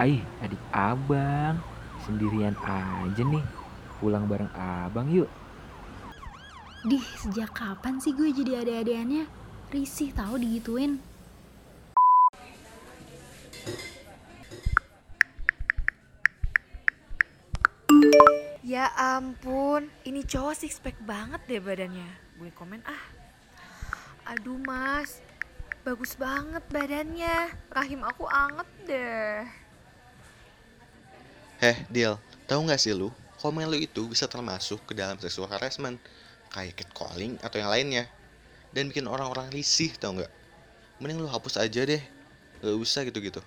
Aih, adik abang. Sendirian aja nih. Pulang bareng abang yuk. Dih, sejak kapan sih gue jadi ade-adeannya? Risih tahu digituin. Ya ampun, ini cowok six pack banget deh badannya. Gue komen ah. Aduh mas, bagus banget badannya. Rahim aku anget deh. Heh, Deal, tahu nggak sih lu, komen lu itu bisa termasuk ke dalam sexual harassment, kayak catcalling atau yang lainnya, dan bikin orang-orang risih, tau nggak? Mending lu hapus aja deh, gak usah gitu-gitu.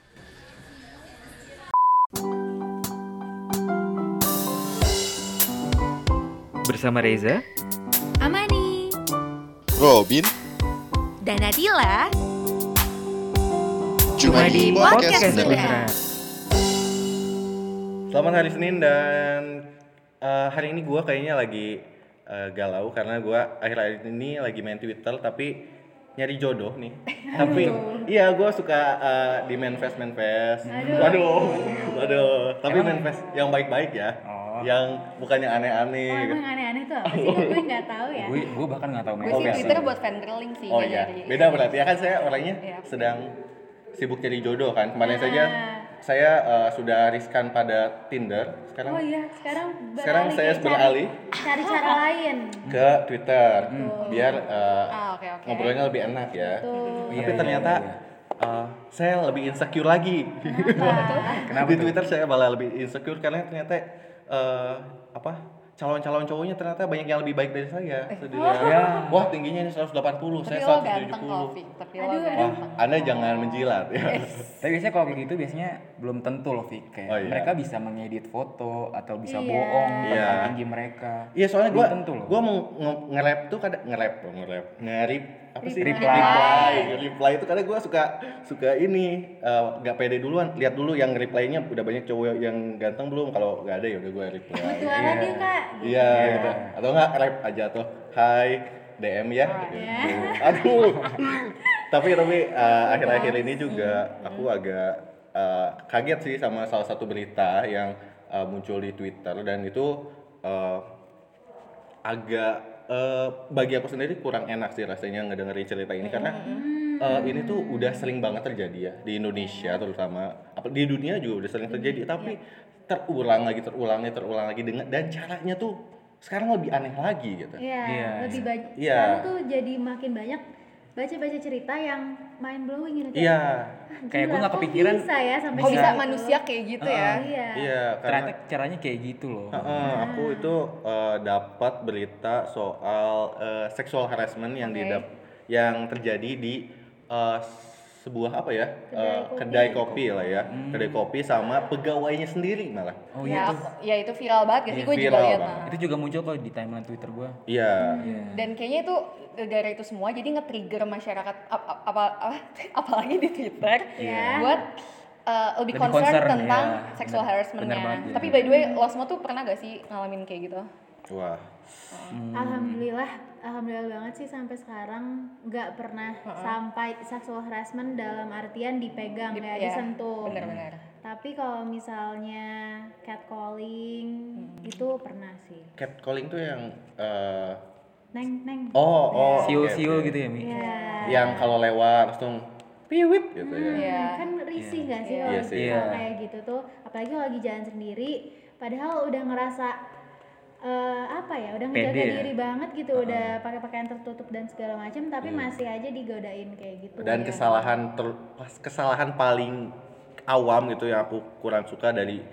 Bersama Reza. Amani. Robin, Dan Nadila, cuma di podcast Podcast. Selamat hari Senin dan eh, hari ini gua kayaknya lagi eh, galau karena gua akhir-akhir ini lagi main Twitter tapi nyari jodoh nih. tapi iya gua suka eh, di manifest manifest. Waduh, waduh. Tapi manifest yang baik-baik ya, yang bukannya aneh-aneh. Oh, gitu. emang aneh-aneh tuh apa sih? Gue nggak tahu ya. Gue gue bahkan nggak tahu gue Oh, sih biasa. Twitter buat fan girling sih. Oh iya, beda berarti ya kan saya orangnya Iya. sedang sibuk cari jodoh kan. Kemarin saja Ah. Saya eh, sudah riskan pada Tinder. Sekarang Oh iya, sekarang Sekarang beralih saya ke beralih. cari, cari cara lain. ke Twitter biar eh, Ah oke oke. ngobrolnya lebih enak ya. Tuh. Tapi ternyata eh, saya lebih insecure lagi. Kenapa Di? Twitter saya malah lebih insecure karena ternyata eh, apa? calon-calon cowoknya ternyata banyak yang lebih baik dari saya. Saya dilihat, Ya. Wah, tingginya ini 180, Tapi saya lo ganteng kok, 170. Fik. Tapi lo Aduh, ganteng. Wah, Anda jangan menjilat ya. Tapi biasanya kalau kayak gitu biasanya belum tentu loh Fik Kayak Oh, iya. mereka bisa mengedit foto atau bisa Iya. bohong tentang Iya. tinggi mereka. Iya soalnya gua tentu loh. gua mau nge- nge-rap tuh kadang nge-rap dong nge-rap. Nge-rip apa sih? Reply. reply. Reply itu kadang gua suka suka ini eh, nggak pede duluan. Lihat dulu yang reply-nya udah banyak cowok yang ganteng belum? Kalau nggak ada ya udah gua reply. Kebetulan lagi kak. iya gitu. Atau nggak rap aja tuh. Hai DM ya. Gitu. aduh. Tapi tapi eh, akhir-akhir ini juga aku agak eh, kaget sih sama salah satu berita yang eh, muncul di Twitter dan itu eh, agak eh, bagi aku sendiri kurang enak sih rasanya ngedengerin cerita ini karena eh, ini tuh udah sering banget terjadi ya di Indonesia terutama apa di dunia juga udah sering terjadi tapi terulang lagi terulang lagi terulang lagi dengan dan caranya tuh sekarang lebih aneh lagi gitu. Iya, Iya. lebih banyak. Iya. Sekarang tuh jadi makin banyak baca-baca cerita yang mind blowing gitu. Iya, Ah, Kayak gila, gue nggak kok kepikiran bisa ya sampai Kok bisa segitu? manusia kayak gitu ya? Iya. iya Ternyata karena caranya kayak gitu loh Heeh, aku itu eh, dapat berita soal eh, sexual harassment yang Oke. didap yang terjadi di eh, sebuah apa ya Kedai eh, kopi. kedai kopi lah ya kedai kopi sama pegawainya sendiri malah Oh ya, iya aku- ya itu viral banget gak sih? Iya, Gue juga lihat. nah. Itu juga muncul kok di timeline Twitter gue iya Iya Dan kayaknya itu gara itu semua jadi nge-trigger masyarakat ap- ap- apa, apa apalagi di Twitter Iya. buat uh, lebih, Lebih concern, concern, tentang ya. sexual harassmentnya. bener banget, ya. Tapi by the way, lo semua tuh pernah gak sih ngalamin kayak gitu? Wah Alhamdulillah, alhamdulillah banget sih sampai sekarang nggak pernah sampai sexual harassment dalam artian dipegang Di- ya, ya, disentuh. Bener-bener. Tapi kalau misalnya catcalling itu pernah sih. catcalling tuh yang eh, Neng, neng. oh oh Siul-siul oke, oke. gitu ya Mi Iya. yang kalau lewat langsung piwip gitu ya Iya. Kan risih gak sih Iya. kalau Iya sih. kalau Iya. kayak gitu tuh, apalagi kalau lagi jalan sendiri, padahal udah ngerasa eh, apa ya, udah Pede menjaga ya? diri banget gitu, udah pakai pakaian tertutup dan segala macam, tapi masih aja digodain kayak gitu. Dan ya. kesalahan ter- kesalahan paling awam gitu yang aku kurang suka dari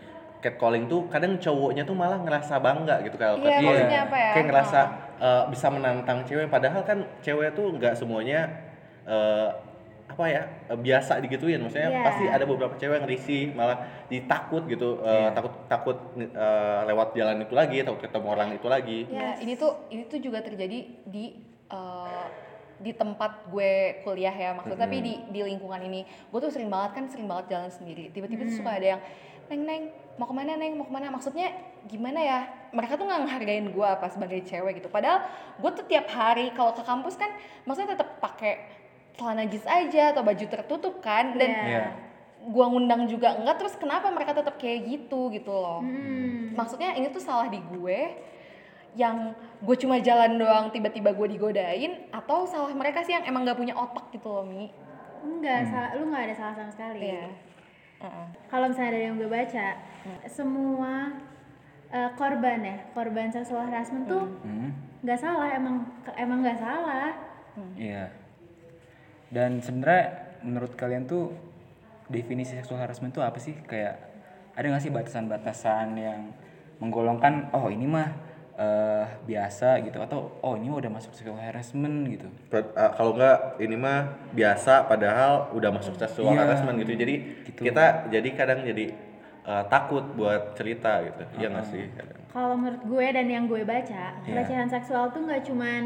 catcalling tuh kadang cowoknya tuh malah ngerasa bangga gitu kalau Iya, catcalling maksudnya apa ya? kayak ngerasa eh, bisa menantang cewek padahal kan cewek tuh nggak semuanya eh, apa ya eh, biasa digituin. Maksudnya Iya. pasti ada beberapa cewek yang risih malah ditakut gitu eh, takut takut eh, lewat jalan itu lagi takut ketemu orang itu lagi. Ya, ini tuh ini tuh juga terjadi di eh, di tempat gue kuliah ya maksudnya tapi di di lingkungan ini. Gue tuh sering banget kan sering banget jalan sendiri. Tiba-tiba tuh suka ada yang neng neng mau ke mana neng mau ke mana? Maksudnya gimana ya mereka tuh nggak ngehargain gue apa sebagai cewek gitu. Padahal gue tuh tiap hari kalau ke kampus kan maksudnya tetap pakai celana jeans aja atau baju tertutup kan dan Iya. Iya gua ngundang juga enggak terus kenapa mereka tetap kayak gitu gitu loh Hmm. maksudnya ini tuh salah di gue yang gue cuma jalan doang tiba-tiba gue digodain atau salah mereka sih yang emang gak punya otak gitu loh mi Enggak, salah, lu nggak ada salah sama sekali. Iya. Heeh. Kalau misalnya dari yang gue baca, semua eh, korban ya, korban seksual harassment tuh Hmm, nggak salah, emang emang nggak salah. iya. Dan sebenarnya menurut kalian tuh definisi seksual harassment tuh apa sih? Kayak ada nggak sih batasan-batasan yang menggolongkan oh ini mah eh, biasa gitu atau oh ini mah udah masuk seksual harassment gitu. Uh, kalau nggak ini mah biasa padahal udah masuk seksual Iya. harassment gitu jadi Gitu. kita jadi kadang jadi uh, takut buat cerita gitu iya nggak sih kadang Kalau menurut gue dan yang gue baca, Iya. pelecehan seksual tuh nggak cuman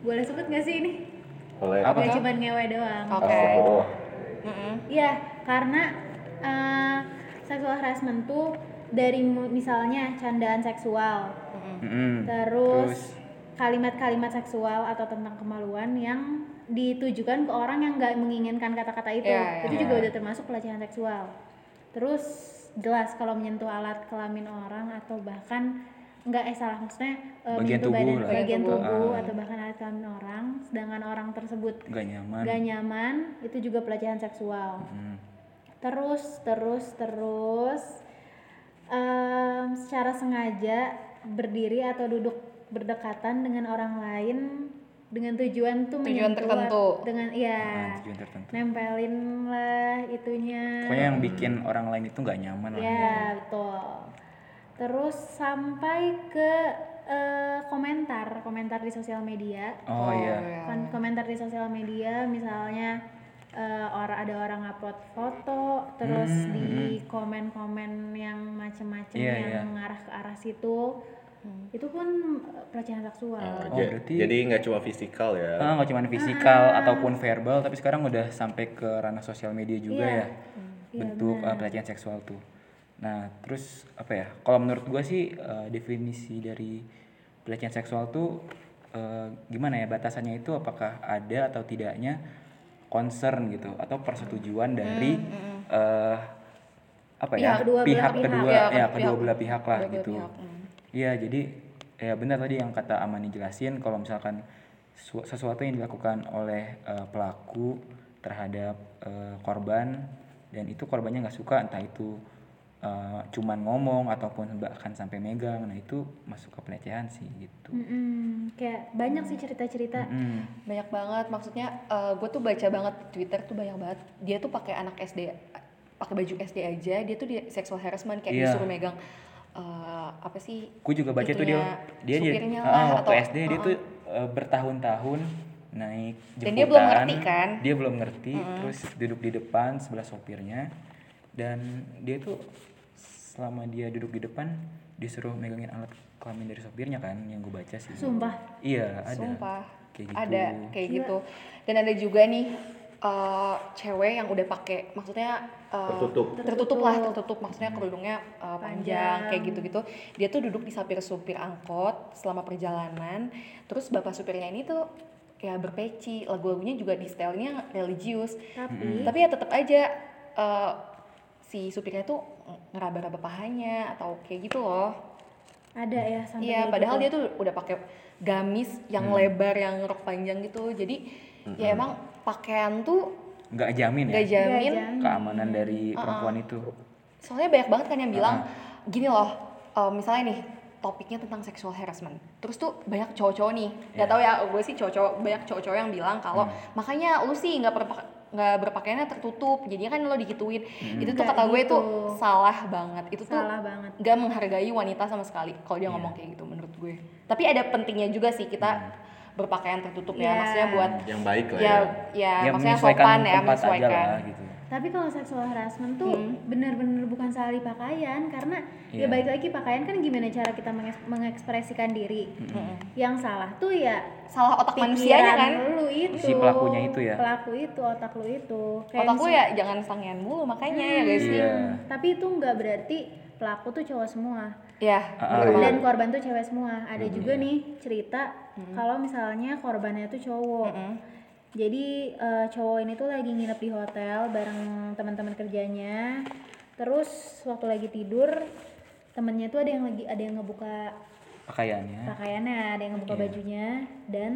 boleh sebut nggak sih ini? Boleh Apa Nggak tuh? cuman ngewe doang. Oke. Mm-mm. Iya, karena eh, seksual harassment tuh dari misalnya candaan seksual, Mm-mm. terus kalimat-kalimat seksual atau tentang kemaluan yang ditujukan ke orang yang nggak menginginkan kata-kata itu, Iya, itu iya. juga udah termasuk pelecehan seksual. Terus jelas kalau menyentuh alat kelamin orang atau bahkan nggak eh salah maksudnya eh, Bagian tubuh badan lah. bagian tubuh tubuh. atau bahkan alat kelamin orang, sedangkan orang tersebut Gak nyaman. gak nyaman itu juga pelecehan seksual Hmm. terus terus terus em, secara sengaja berdiri atau duduk berdekatan dengan orang lain dengan tujuan tuh Tujuan menyentuh tertentu. dengan Ah, iya tujuan tertentu. nempelin lah itunya Pokoknya yang bikin orang lain itu nggak nyaman lah. ya betul terus sampai ke eh, komentar komentar di sosial media Oh, iya. Kon- komentar di sosial media misalnya eh, orang ada orang upload foto terus Hmm, di komen-komen yang macem-macem Iya, yang iya. mengarah ke arah situ itu pun eh, pelecehan seksual Oh, Oh, berarti- jadi nggak cuma fisikal ya Ah, nggak cuma fisikal ataupun verbal, tapi sekarang udah sampai ke ranah sosial media juga Iya. ya. Iya, Bentuk uh, pelecehan seksual tuh. Nah, terus apa ya? Kalau menurut gua sih uh, definisi dari pelecehan seksual tuh uh, gimana ya batasannya itu apakah ada atau tidaknya concern gitu atau persetujuan dari uh, apa ya Pihak kedua pihak pihak. kedua Iya, ya pihak- kedua belah pihak lah kedua gitu. pihak, hmm. Iya, jadi ya benar tadi yang kata Amani jelasin kalau misalkan su- sesuatu yang dilakukan oleh eh, pelaku terhadap eh, korban dan itu korbannya nggak suka entah itu eh, cuman ngomong ataupun bahkan sampai megang, nah itu masuk ke pelecehan sih gitu. Mm-mm. kayak banyak sih cerita-cerita Mm. banyak banget maksudnya gue tuh baca banget di Twitter tuh banyak banget dia tuh pakai anak SD pakai baju SD aja dia tuh di sexual harassment kayak Iya. disuruh megang eh, apa sih Gue juga baca tuh dia dia dia ah, waktu atau- SD dia tuh eh, bertahun-tahun naik jemputan. Dan dia belum ngerti kan? Dia belum ngerti, terus duduk di depan sebelah sopirnya dan dia tuh selama dia duduk di depan disuruh megangin alat kelamin dari sopirnya kan yang gue baca sih. sumpah Iya, ada. Sumpah. Kayak gitu. Ada kayak gitu. Dan ada juga nih eh, cewek yang udah pakai maksudnya eh, Tertutup. tertutup lah tertutup maksudnya kerudungnya eh, panjang Panjang. kayak gitu-gitu. Dia tuh duduk di samping supir angkot selama perjalanan. Terus bapak supirnya ini tuh ya berpeci, lagu-lagunya juga di stylenya religius. tapi Tapi ya tetap aja eh, si supirnya tuh ngeraba-raba pahanya atau kayak gitu loh. ada ya sampai Iya, padahal gitu. dia tuh udah pakai gamis yang lebar, yang rok panjang gitu. Jadi ya emang pakaian tuh Nggak jamin ya gak jamin. Nggak jamin. keamanan dari perempuan itu. Soalnya banyak banget kan yang bilang gini loh, eh, misalnya nih topiknya tentang sexual harassment. Terus tuh banyak cowok-cowok nih, nggak tahu ya, gue sih cowok-cowok banyak cowok-cowok yang bilang kalau makanya lu sih nggak berpa- nggak berpakaiannya tertutup, jadinya kan lo digituin. Itu tuh Nggak kata gue tuh gitu. salah banget. Itu tuh salah banget gak menghargai wanita sama sekali kalau dia ngomong kayak gitu menurut gue. Tapi ada pentingnya juga sih kita berpakaian tertutup ya, Iya. maksudnya buat yang baik lah ya ya, ya, Ya, maksudnya sopan ya, aja menyesuaikan. lah gitu. Tapi kalau seksual harassment tuh bener-bener bukan salah di pakaian karena Iya. ya baik lagi pakaian kan gimana cara kita mengeks- mengekspresikan diri? Yang salah tuh ya Salah otak manusianya kan. lu itu. Si pelakunya itu ya? pelaku itu otak lu itu. Kayak Otak gue misal- ya jangan sangean mulu makanya ya guys sih. Iya. tapi itu nggak berarti pelaku tuh cowok semua. Ya, Ah, bener iya. dan korban tuh cewek semua. Ada juga nih cerita kalau misalnya korbannya tuh cowok Jadi eh, cowok ini tuh lagi nginep di hotel bareng teman-teman kerjanya. Terus waktu lagi tidur temennya tuh ada yang lagi ada yang ngebuka Pakaiannya. pakaiannya, ada yang ngebuka Iya. bajunya dan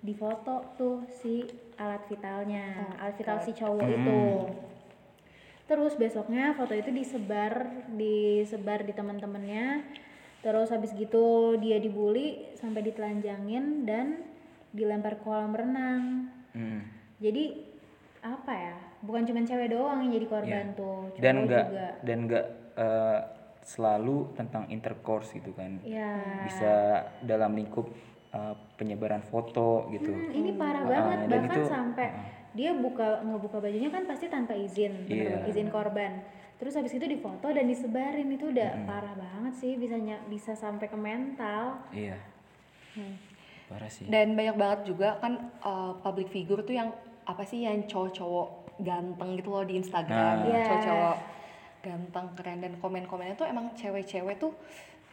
difoto tuh si alat vitalnya, alat vital si cowok Hmm. itu. Terus besoknya foto itu disebar disebar di teman-temannya. Terus habis gitu dia dibully sampai ditelanjangin dan dilempar ke kolam renang. Mm. Jadi apa ya? Bukan cuma cewek doang yang jadi korban Iya. tuh, cowok dan enggak juga. dan enggak eh, selalu tentang intercourse gitu kan Iya. bisa dalam lingkup eh, penyebaran foto gitu Hmm, ini parah Ah, banget dan bahkan itu- sampai dia buka ngebuka bajunya kan pasti tanpa izin, Iya. izin korban. Terus habis itu difoto dan disebarin itu udah parah banget sih bisa ny- bisa sampai ke mental. iya Hmm. Parah sih Dan banyak banget juga kan uh, public figure tuh yang apa sih yang cowok-cowok ganteng gitu loh di Instagram, Nah. Iya. cowok-cowok ganteng keren dan komen-komennya tuh emang cewek-cewek tuh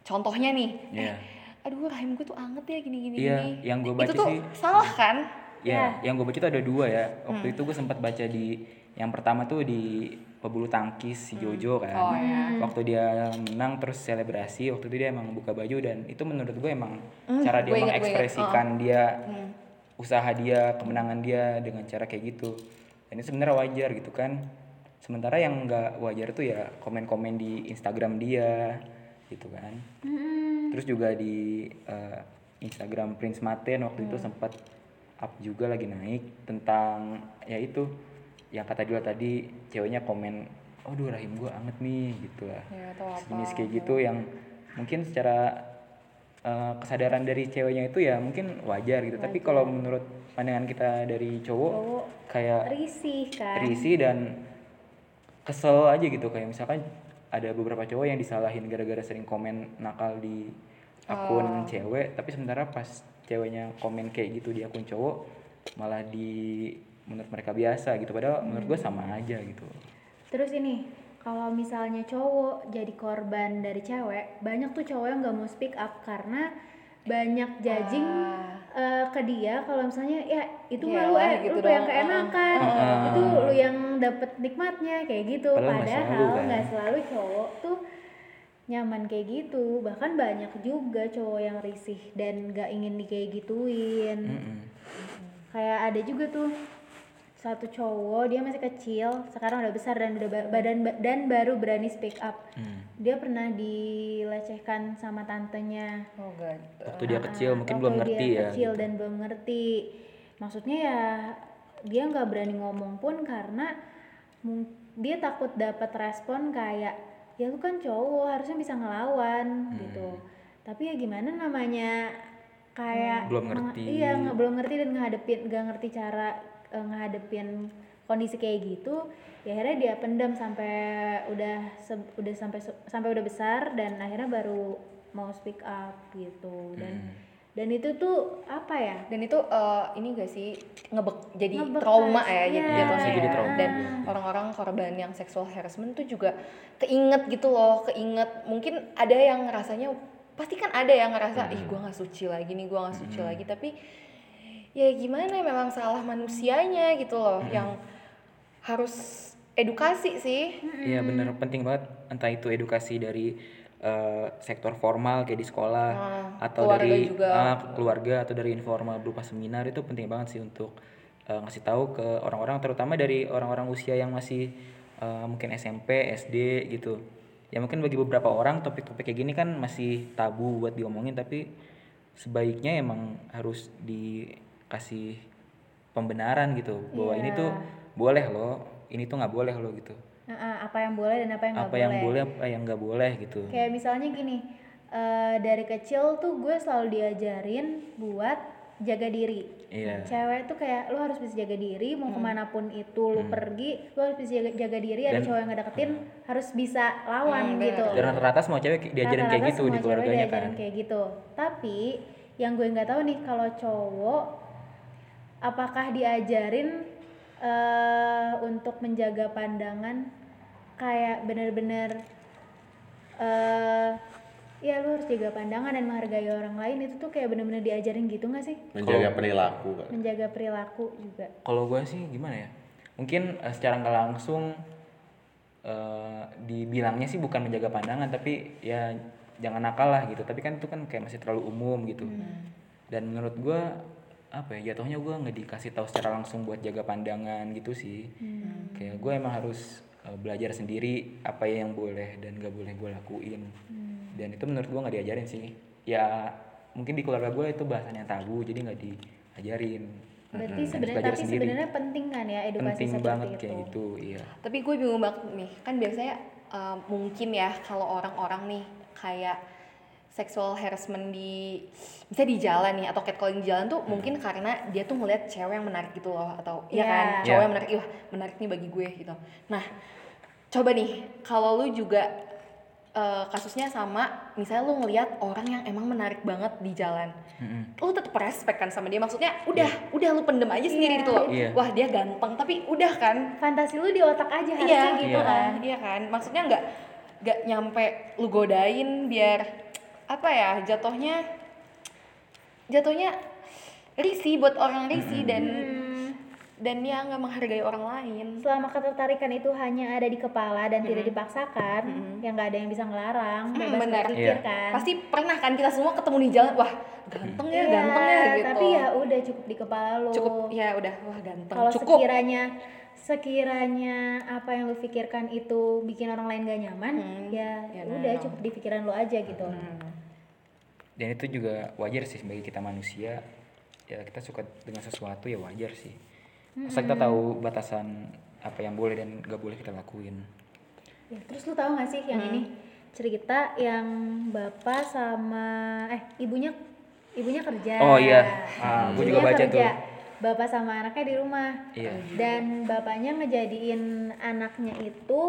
contohnya nih, Iya. aduh rahim gue tuh anget ya gini-gini Iya, gini. yang gue baca itu tuh sih- salah kan? Ya, yang gue baca itu ada dua ya. Waktu Hmm. itu gue sempat baca di yang pertama tuh di pebulu tangkis si Jojo kan. Oh, iya. Waktu dia menang terus selebrasi, waktu itu dia emang buka baju dan itu menurut gue emang Hmm, cara gue dia mengekspresikan dia Hmm. usaha dia, kemenangan dia dengan cara kayak gitu. Dan ini sebenarnya wajar gitu kan. Sementara yang nggak wajar tuh ya komen-komen di Instagram dia gitu kan. Terus juga di eh, Instagram Prince Martin waktu itu sempat up juga lagi naik tentang ya itu yang kata dia tadi ceweknya komen, "Aduh rahim gua anget nih" gitu lah. Ya. Sejenis kayak gitu yang mungkin secara eh, kesadaran dari ceweknya itu ya mungkin wajar gitu. Tapi kalau menurut pandangan kita dari cowok Cowok kayak risih kan. risih dan kesel aja gitu kayak misalkan ada beberapa cowok yang disalahin gara-gara sering komen nakal di akun cewek tapi sementara pas ceweknya komen kayak gitu di akun cowok malah di menurut mereka biasa gitu padahal menurut gue sama aja gitu Terus ini kalau misalnya cowok jadi korban dari cewek, banyak tuh cowok yang nggak mau speak up karena banyak judging eh, ke dia kalau misalnya ya itu Ya mah lu lah, eh, gitu lu tuh yang dong, keenakan, uh-uh. itu lu yang dapet nikmatnya kayak gitu. Padahal nggak selalu, kan? selalu cowok tuh nyaman kayak gitu. Bahkan banyak juga cowok yang risih dan nggak ingin di kayak gituin. Mm-mm. Kayak ada juga tuh satu cowok dia masih kecil sekarang udah besar dan udah ba- badan ba- dan baru berani speak up Hmm. dia pernah dilecehkan sama tantenya Oh god. waktu dia kecil Ah, mungkin waktu belum dia ngerti ya kecil gitu. dan belum ngerti maksudnya ya dia nggak berani ngomong pun karena dia takut dapat respon kayak ya lu kan cowok harusnya bisa ngelawan Hmm. gitu tapi ya gimana namanya kayak Belum ngerti. iya nggak belum ngerti dan ngadepin nggak ngerti cara eh, ngadepin kondisi kayak gitu ya akhirnya dia pendam sampai udah se- udah sampai se- sampai udah besar dan akhirnya baru mau speak up gitu dan Hmm. dan itu tuh apa ya Dan itu eh, ini gak sih ngebek jadi Ngebekas, trauma ya jatuhnya Bisa jadi ya. trauma. Dan orang-orang korban yang seksual harassment tuh juga keinget gitu loh, keinget. Mungkin ada yang rasanya pasti kan ada yang ngerasa ih gue nggak suci lagi nih, gue nggak suci lagi. Tapi ya gimana memang salah manusianya gitu loh yang harus edukasi sih. Iya bener penting banget entah itu edukasi dari eh, sektor formal kayak di sekolah Nah, atau dari juga. ah, keluarga atau dari informal berupa seminar itu penting banget sih untuk eh, ngasih tahu ke orang-orang terutama dari orang-orang usia yang masih eh, mungkin SMP, SD gitu. Ya mungkin bagi beberapa orang topik-topik kayak gini kan masih tabu buat diomongin tapi sebaiknya emang harus dikasih pembenaran gitu bahwa ini Iya. tuh boleh loh, ini tuh nggak boleh loh gitu. Nah, ah, apa yang boleh dan apa yang nggak apa boleh yang boleh. apa yang nggak boleh gitu. Kayak misalnya gini eh, dari kecil tuh gue selalu diajarin buat jaga diri. Iya. Cewek tuh kayak lu harus bisa jaga diri mau ke mana pun itu lu pergi lu harus bisa jaga, jaga diri ada Dan- cowok yang ngedeketin harus bisa lawan Hmm, gitu. dan rata-rata semua cewek diajarin kayak Rata-rata gitu di keluarganya diajarin kan kayak gitu. Tapi yang gue nggak tahu nih kalau cowok apakah diajarin eh untuk menjaga pandangan kayak bener-bener eh ya lu harus jaga pandangan dan menghargai orang lain itu tuh kayak bener-bener diajarin gitu nggak sih menjaga perilaku kan menjaga perilaku juga Kalau gue sih gimana ya? Mungkin eh, secara nggak langsung eh, dibilangnya sih bukan menjaga pandangan tapi ya jangan nakal lah gitu. Tapi kan itu kan kayak masih terlalu umum gitu. Dan menurut gue apa ya jatuhnya gue nggak dikasih tahu secara langsung buat jaga pandangan gitu sih. Kayak gue emang harus eh, belajar sendiri apa yang boleh dan gak boleh gue lakuin. Dan itu menurut gue nggak diajarin sih. Ya mungkin di keluarga gue itu bahasannya tabu jadi nggak diajarin. berarti Dan sebenarnya tapi sebenarnya penting kan ya edukasi penting seperti banget itu kayak gitu iya Tapi gue bingung banget nih, kan biasanya uh, mungkin ya kalau orang-orang nih kayak sexual harassment di bisa di jalan nih atau catcalling di jalan tuh mungkin karena dia tuh ngeliat cewek yang menarik gitu loh atau iya Iya. kan Iya. cowok yang menarik, wah menarik nih bagi gue gitu. Nah coba nih kalau lu juga uh, kasusnya sama, misalnya lu ngeliat orang yang emang menarik banget di jalan, lu tetep respect kan sama dia maksudnya udah udah lu pendem aja sendiri Iya, gitu loh. Iya. Wah dia ganteng tapi udah kan fantasi lu di otak aja harusnya iya gitu Iya. kan iya kan maksudnya nggak nggak nyampe lu godain biar apa ya jatuhnya jatuhnya risih buat orang risih dan Hmm. dan ya nggak menghargai orang lain. Selama ketertarikan itu hanya ada di kepala dan tidak dipaksakan ya nggak ada yang bisa ngelarang Hmm, bebas benar. berpikir kan. Pasti pernah kan kita semua ketemu di jalan wah ganteng ya Iya, ganteng ya gitu. tapi ya udah cukup di kepala lu. Cukup ya udah wah ganteng kalau cukup. sekiranya sekiranya apa yang lu pikirkan itu bikin orang lain gak nyaman Hmm, ya, ya udah no. cukup di pikiran lu aja gitu dan itu juga wajar sih sebagai kita manusia ya kita suka dengan sesuatu ya wajar sih asal kita tahu batasan apa yang boleh dan gak boleh kita lakuin Ya, terus lu tahu gak sih yang ini cerita yang bapak sama eh ibunya ibunya kerja. Oh, iya. Ah, gua juga baca kerja. tuh. Bapak sama anaknya di rumah. Iya. Dan bapaknya ngejadiin anaknya itu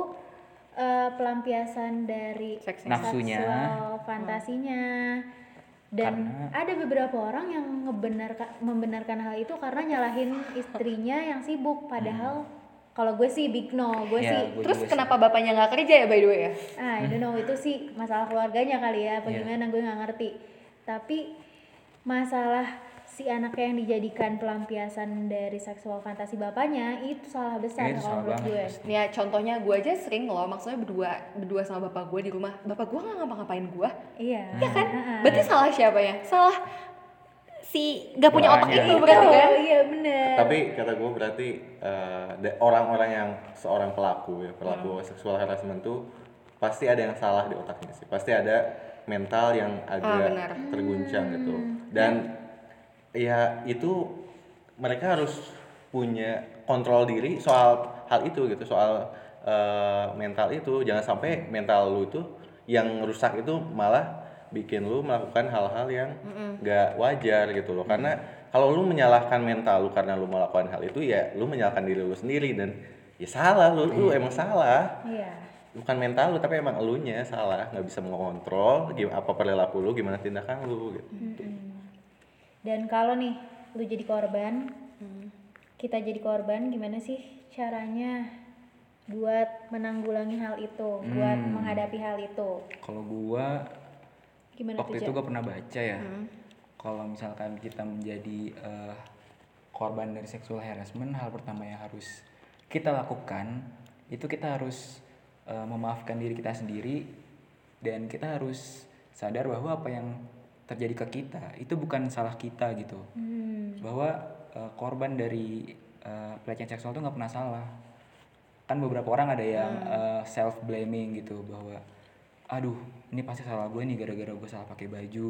eh, pelampiasan dari Seksnya. Nafsunya. seksual fantasinya. Dan Karena- ada beberapa orang yang ngebenarkan membenarkan hal itu karena nyalahin istrinya yang sibuk padahal kalau gue sih big no, gue Iya, sih gua terus juga sih. kenapa bapaknya nggak kerja ya by the way ya Ah, I don't know itu sih masalah keluarganya kali ya, apa Iya. gimana gue nggak ngerti. Tapi masalah si anaknya yang dijadikan pelampiasan dari seksual fantasi bapaknya itu salah besar kalau salah menurut banget, gue. pasti. ya contohnya gue aja sering loh maksudnya berdua berdua sama bapak gue di rumah bapak gue nggak ngapa-ngapain gue Iya. Iya kan? Ah. Berarti salah siapa ya? Salah si nggak punya otak itu berarti kan? Oh, iya bener. tapi kata gue berarti eh, orang-orang yang seorang pelaku ya pelaku Hmm. seksual harassment tuh pasti ada yang salah di otaknya sih pasti ada mental yang agak Ah, benar. terguncang gitu Hmm. Ya itu mereka harus punya kontrol diri soal hal itu gitu soal eh, mental itu. Jangan sampai mental lu itu yang rusak itu malah bikin lu melakukan hal-hal yang nggak wajar gitu loh. Karena kalau lu menyalahkan mental lu karena lu melakukan hal itu ya lu menyalahkan diri lu sendiri dan ya salah lu lu emang salah. Iya. bukan mental lu tapi emang elunya salah nggak bisa mengontrol gimana apa perilaku lu gimana tindakan lu gitu Dan kalau nih lu jadi korban, Hmm. kita jadi korban gimana sih caranya buat menanggulangi hal itu, buat Hmm. menghadapi hal itu? kalau gua Gimana waktu tuh, itu gue pernah baca ya kalau misalkan kita menjadi eh, korban dari seksual harassment hal pertama yang harus kita lakukan itu kita harus eh, memaafkan diri kita sendiri dan kita harus sadar bahwa apa yang terjadi ke kita itu bukan salah kita gitu. Hmm. bahwa eh, korban dari eh, pelecehan seksual itu nggak pernah salah. Kan beberapa orang ada yang self blaming gitu bahwa aduh ini pasti salah gue nih gara-gara gue salah pakai baju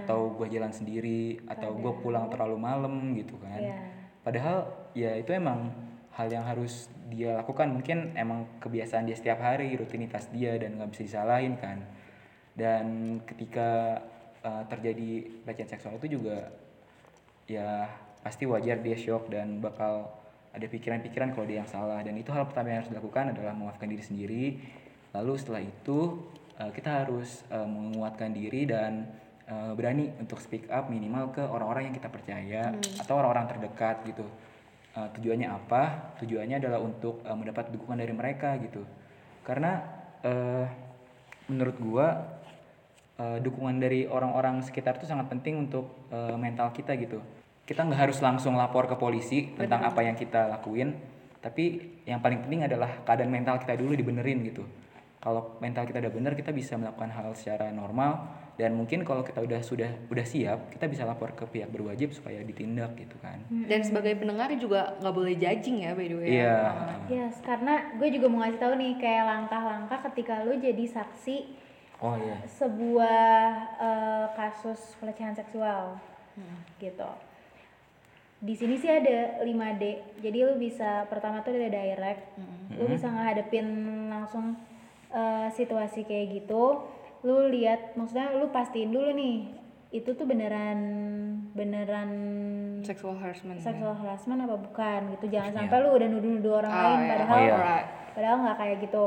atau gue jalan sendiri atau gue pulang terlalu malam gitu kan. Iya. padahal ya itu emang hal yang harus dia lakukan. Mungkin emang kebiasaan dia setiap hari rutinitas dia dan nggak bisa disalahin kan. Dan ketika uh, terjadi pelecehan seksual itu juga ya pasti wajar dia shock dan bakal ada pikiran-pikiran kalau dia yang salah. Dan itu hal pertama yang harus dilakukan adalah memaafkan diri sendiri. Lalu setelah itu uh, kita harus uh, menguatkan diri dan uh, berani untuk speak up minimal ke orang-orang yang kita percaya atau orang-orang terdekat gitu. Uh, tujuannya apa? Tujuannya adalah untuk uh, mendapat dukungan dari mereka gitu. Karena uh, menurut gua eh, dukungan dari orang-orang sekitar itu sangat penting untuk eh, mental kita gitu. Kita nggak harus langsung lapor ke polisi tentang apa yang kita lakuin, tapi yang paling penting adalah keadaan mental kita dulu dibenerin gitu. Kalau mental kita udah bener, kita bisa melakukan hal secara normal dan mungkin kalau kita udah sudah udah siap, kita bisa lapor ke pihak berwajib supaya ditindak gitu kan. Dan sebagai pendengar juga nggak boleh judging ya by the way. Iya. Yes, karena gue juga mau ngasih tahu nih kayak langkah-langkah ketika lu jadi saksi Oh iya. sebuah eh, kasus pelecehan seksual gitu. Di sini sih ada 5D. Jadi lu bisa pertama tuh ada direct. Lu bisa ngadepin langsung eh, situasi kayak gitu. Lu lihat maksudnya lu pastiin dulu nih itu tuh beneran beneran Sexual harassment. sexual harassment apa bukan gitu. Jangan Iya. sampai lu udah nuduh-nuduh orang Ah, lain iya. padahal Oh, iya. Alright. padahal nggak kayak gitu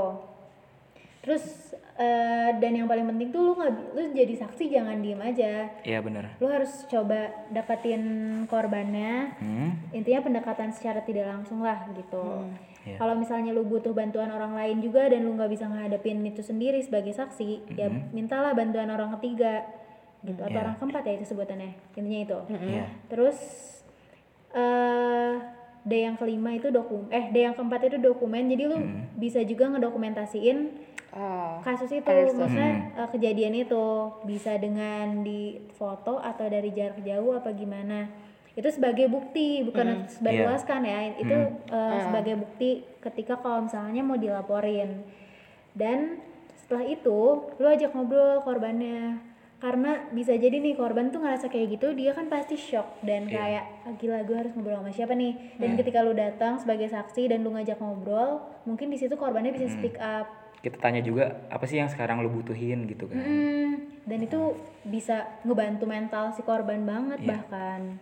terus eh, dan yang paling penting tuh lu nggak lu jadi saksi jangan diem aja Iya bener. lu harus coba dapetin korbannya Hmm. intinya pendekatan secara tidak langsung lah gitu Iya. kalau misalnya lu butuh bantuan orang lain juga dan lu nggak bisa ngadepin itu sendiri sebagai saksi ya mintalah bantuan orang ketiga gitu atau Iya. orang keempat ya itu sebutannya intinya itu Iya. Terus eh D yang kelima itu dokumen eh D yang keempat itu dokumen. Jadi lu bisa juga ngedokumentasiin Ah. kasus itu Understood. maksudnya eh, kejadian itu bisa dengan di foto atau dari jarak jauh apa gimana. Itu sebagai bukti bukan untuk sebar Iya. luaskan ya. Itu eh, sebagai bukti ketika kalau misalnya mau dilaporin. Dan setelah itu lu ajak ngobrol korbannya karena bisa jadi nih korban tuh ngerasa kayak gitu dia kan pasti shock dan kayak ah, gila gue harus ngobrol sama siapa nih dan ketika lu datang sebagai saksi dan lu ngajak ngobrol mungkin di situ korbannya bisa speak up Kita tanya juga apa sih yang sekarang lo butuhin gitu kan. Hmm, dan itu bisa ngebantu mental si korban banget Iya. bahkan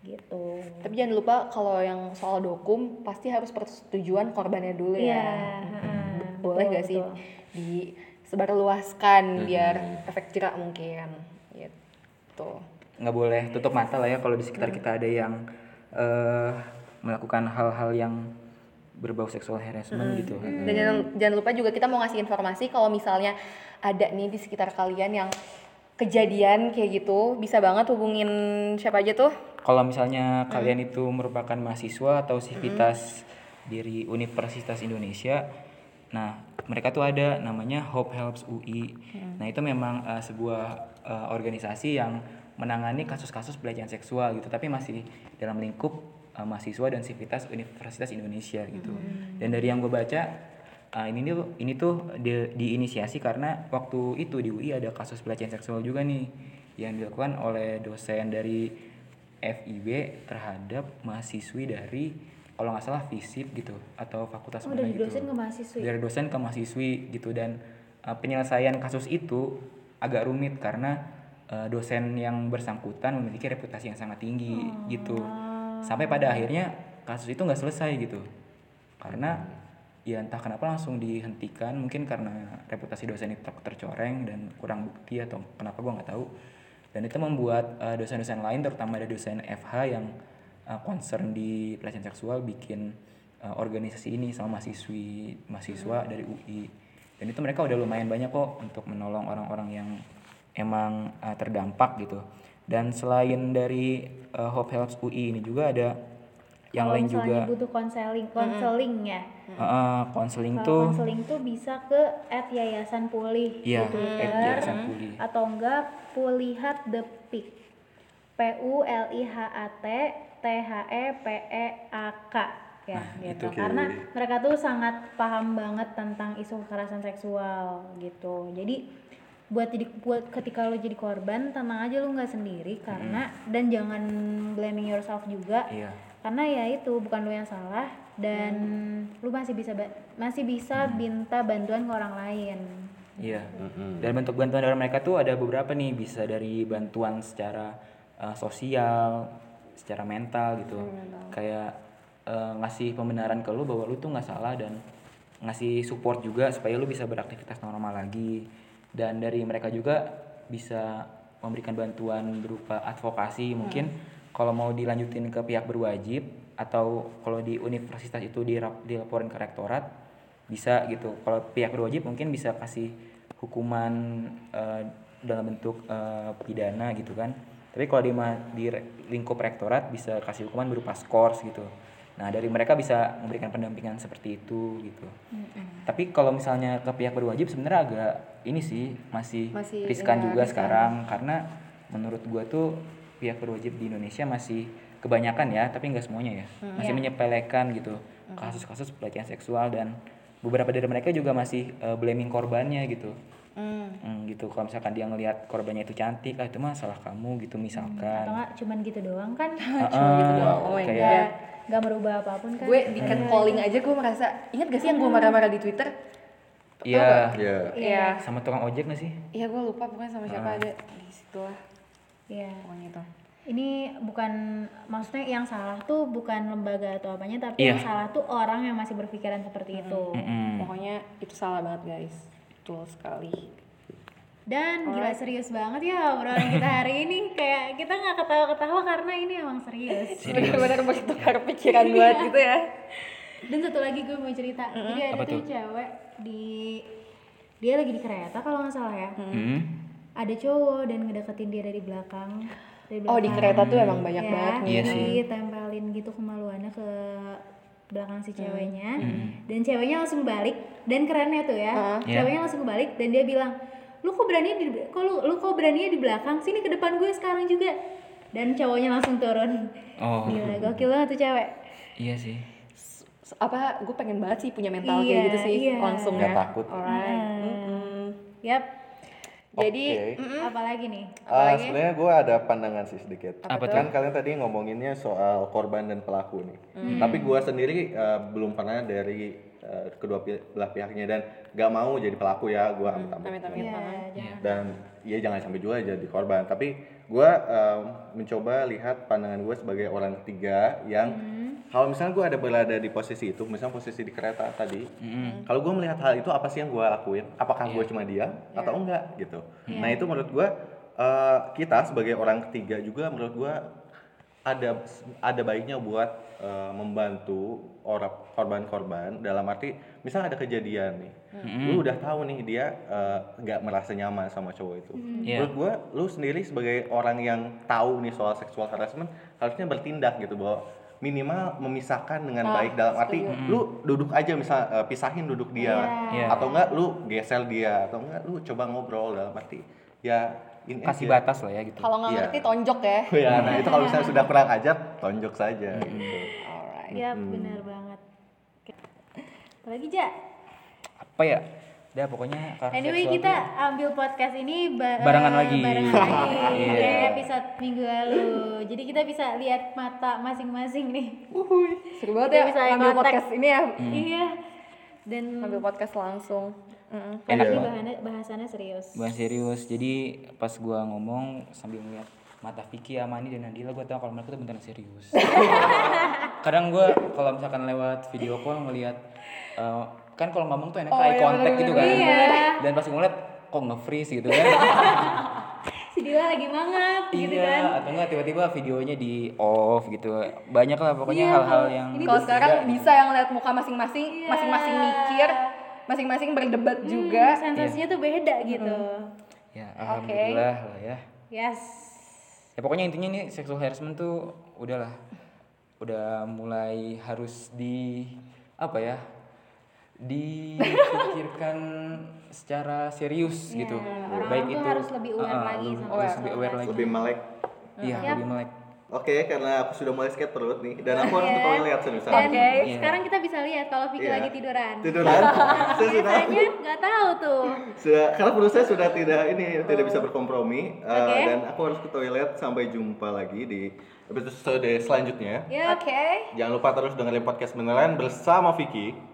gitu Tapi jangan lupa kalau yang soal dokum pasti harus persetujuan korbannya dulu Iya, ya. heeh, Boleh betul, gak sih betul. disebarluaskan biar efek jerak mungkin gitu. nggak boleh tutup mata lah ya kalau di sekitar kita ada yang eh, melakukan hal-hal yang berbau seksual harassment gitu. Dan jangan, jangan lupa juga kita mau ngasih informasi kalau misalnya ada nih di sekitar kalian yang kejadian kayak gitu, bisa banget hubungin siapa aja tuh? Kalau misalnya kalian itu merupakan mahasiswa atau sivitas dari Universitas Indonesia, nah mereka tuh ada namanya Hope Helps UI. Nah itu memang eh, sebuah eh, organisasi yang menangani kasus-kasus pelecehan seksual gitu, tapi masih dalam lingkup eh, mahasiswa dan sivitas Universitas Indonesia gitu. Dan dari yang gue baca eh, ini tuh ini tuh di- diinisiasi karena waktu itu di UI ada kasus pelecehan seksual juga nih yang dilakukan oleh dosen dari FIB terhadap mahasiswi dari kalau nggak salah FISIP gitu atau fakultas oh mana dari gitu. dosen ke mahasiswa Dari dosen ke mahasiswi gitu dan uh, penyelesaian kasus itu agak rumit karena uh, dosen yang bersangkutan memiliki reputasi yang sangat tinggi gitu. Sampai pada akhirnya kasus itu nggak selesai gitu. Karena ya entah kenapa langsung dihentikan mungkin karena reputasi dosen itu tercoreng dan kurang bukti atau kenapa gua nggak tahu. Dan itu membuat uh, dosen-dosen lain terutama ada dosen FH yang uh, concern di pelecehan seksual bikin uh, organisasi ini sama mahasiswi mahasiswa dari UI dan itu mereka udah lumayan banyak kok untuk menolong orang-orang yang emang uh, terdampak gitu dan selain dari uh, Hope Helps UI ini juga ada yang Kalau lain juga. butuh konseling konseling ya? Uh, uh, konseling Kalau tuh konseling tuh bisa ke at yayasan pulih Iya, di Twitter at Yayasan Pulih. atau enggak pulihat the peak. P U L I H A T T H E P E A K. Ya gitu. itu. karena mereka tuh sangat paham banget tentang isu kekerasan seksual gitu. Jadi buat jadi buat ketika lo jadi korban tenang aja lo nggak sendiri karena dan jangan blaming yourself juga. Iya. Karena ya itu bukan lu yang salah dan lu masih bisa ba- masih bisa minta bantuan ke orang lain. Iya. Dan bentuk bantuan dari mereka tuh ada beberapa nih, bisa dari bantuan secara uh, sosial, secara mental gitu. Kayak uh, ngasih pembenaran ke lu bahwa lu tuh nggak salah dan ngasih support juga supaya lu bisa beraktivitas normal lagi. Dan dari mereka juga bisa memberikan bantuan berupa advokasi mungkin kalau mau dilanjutin ke pihak berwajib atau kalau di universitas itu dilaporin ke rektorat bisa gitu kalau pihak berwajib mungkin bisa kasih hukuman eh, dalam bentuk eh, pidana gitu kan. Tapi kalau di, di lingkup rektorat bisa kasih hukuman berupa skors gitu. Nah dari mereka bisa memberikan pendampingan seperti itu gitu. Tapi kalau misalnya ke pihak berwajib sebenarnya agak ini sih masih, Masih, riskan iya, juga riskan. sekarang karena menurut gua tuh pihak berwajib di Indonesia masih kebanyakan ya tapi nggak semuanya ya masih Iya. menyepelekan gitu kasus-kasus pelecehan seksual dan beberapa dari mereka juga masih eh, blaming korbannya gitu Hmm. Hmm, gitu kalau misalkan dia ngelihat korbannya itu cantik ah itu mah salah kamu gitu misalkan atau enggak cuman gitu doang kan Cuma gitu doang. Oh my kayak- god. merubah apa pun kan Gue di calling aja gue merasa, ingat gak sih yang gue marah-marah di Twitter? iya Iya. Iya. sama tukang ojek gak sih Iya gue lupa pokoknya sama siapa ada di situ lah Iya. pokoknya itu. ini bukan maksudnya yang salah tuh bukan lembaga atau apanya tapi Iya. yang salah tuh orang yang masih berpikiran seperti itu Mm-mm. Pokoknya itu salah banget guys. Betul sekali. dan gila serius banget ya obrolan kita hari ini kayak kita nggak ketawa-ketawa karena ini emang serius Bener-bener bertukar pikiran banget gitu ya. dan satu lagi gue mau cerita jadi ada Apa tuh cewek di dia lagi di kereta kalau nggak salah ya Hmm. ada cowok dan ngedeketin dia dari belakang dari Oh di belakang. kereta tuh emang banyak ya, banget nih. Iya sih. tempelin gitu kemaluannya ke belakang si ceweknya Hmm. dan ceweknya langsung balik dan kerennya tuh ya. Iya. ceweknya langsung balik dan dia bilang lu kok berani di kok lu, lu kok berani di belakang sini ke depan gue sekarang juga dan cowoknya langsung turun oh gila gokil banget tuh cewek iya sih S- Apa gue pengen banget sih punya mental Iya, kayak gitu sih iya. langsung Nggak ya. takut. Alright. Hmm. Mm-mm. yap Jadi Oke. mm-mm. apalagi nih Ah, sebenarnya gue ada pandangan sih sedikit. Apa kan kalian tadi ngomonginnya soal korban dan pelaku nih. Tapi gue sendiri eh, belum pernah dari eh, kedua pi- belah pihaknya dan gak mau jadi pelaku ya. Gue amit-amit. Amit-amit. ya Heeh. jangan Dan ya jangan sampai juga jadi korban. Tapi gue mencoba lihat pandangan gue sebagai orang ketiga yang kalau misalnya gue ada berada di posisi itu, misalnya posisi di kereta tadi, kalau gue melihat hal itu apa sih yang gue lakuin? Apakah gue cuma diam atau enggak gitu? Nah itu menurut gue eh, kita sebagai orang ketiga juga menurut gue ada ada baiknya buat eh, membantu orang korban-korban dalam arti misalnya ada kejadian nih, lu udah tahu nih dia eh, nggak merasa nyaman sama cowok itu. Iya. Menurut gue, lu sendiri sebagai orang yang tahu nih soal sexual harassment harusnya bertindak gitu bahwa minimal memisahkan dengan Ah, baik dalam arti lu duduk aja misal eh, pisahin duduk dia Iya. atau enggak lu gesel dia atau enggak lu coba ngobrol dalam arti ya ini kasih aja. batas lah ya gitu Kalau nggak Iya. ngerti tonjok ya. ya nah itu kalau misalnya sudah kurang ajar tonjok saja gitu Alright. Yap, benar banget. Apalagi Ja? apa ya udah pokoknya kasus Anyway kita ambil podcast ini ba- Barengan eh, lagi. Barengan lagi Iya. kayak episode minggu lalu. Jadi kita bisa lihat mata masing-masing nih. Seru banget Kita ya bisa ngambil ngotak. podcast ini ya. Iya. Dan Ngambil podcast langsung. Mm-mm. Enak ini banget. bahannya bahasannya serius. Bukan serius. Jadi pas gua ngomong sambil ngeliat mata Vicky, Amani dan Nadila gua tahu kalau mereka tuh beneran serius. Kadang gua kalau misalkan lewat video call ngeliat eh, kan kalau ngomong tuh enak Oh, eye iya, contact gitu kan. Iya. Dan pas gua ngeliat kok nge-freeze gitu kan. Si Dila lagi mangap gitu iya, kan. atau enggak tiba-tiba videonya di off gitu. Banyak lah pokoknya Iya, hal-hal kalau yang ini Kalau sekarang bisa yang lihat muka masing-masing, Iya. masing-masing mikir, masing-masing berdebat juga. Sensasinya tuh beda gitu. ya alhamdulillah lah ya. Yes. Ya pokoknya intinya nih sexual harassment tuh udahlah udah mulai harus di apa ya? Dipikirkan secara serius gitu. orang-orang tuh harus lebih aware uh-uh, lagi lu- sama harus lebih aware lagi. lebih melek Iya, Yap. lebih melek. oke karena aku sudah mulai sakit perut nih dan aku harus ke toilet seriusan Dan Oke. Iya. sekarang kita bisa lihat kalau Vicky Iya. lagi tiduran. tiduran saya sudah nggak tahu tuh. sudah karena perut saya sudah tidak ini tidak bisa berkompromi uh, Oke. dan aku harus ke toilet sampai jumpa lagi di episode selanjutnya Ya. Oke. jangan lupa terus dengerin podcast beneran bersama Vicky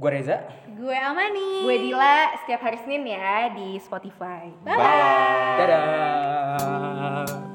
Gua Reza. Gue Amani. Gue Dila setiap hari Senin ya di Spotify. bye. Dadah.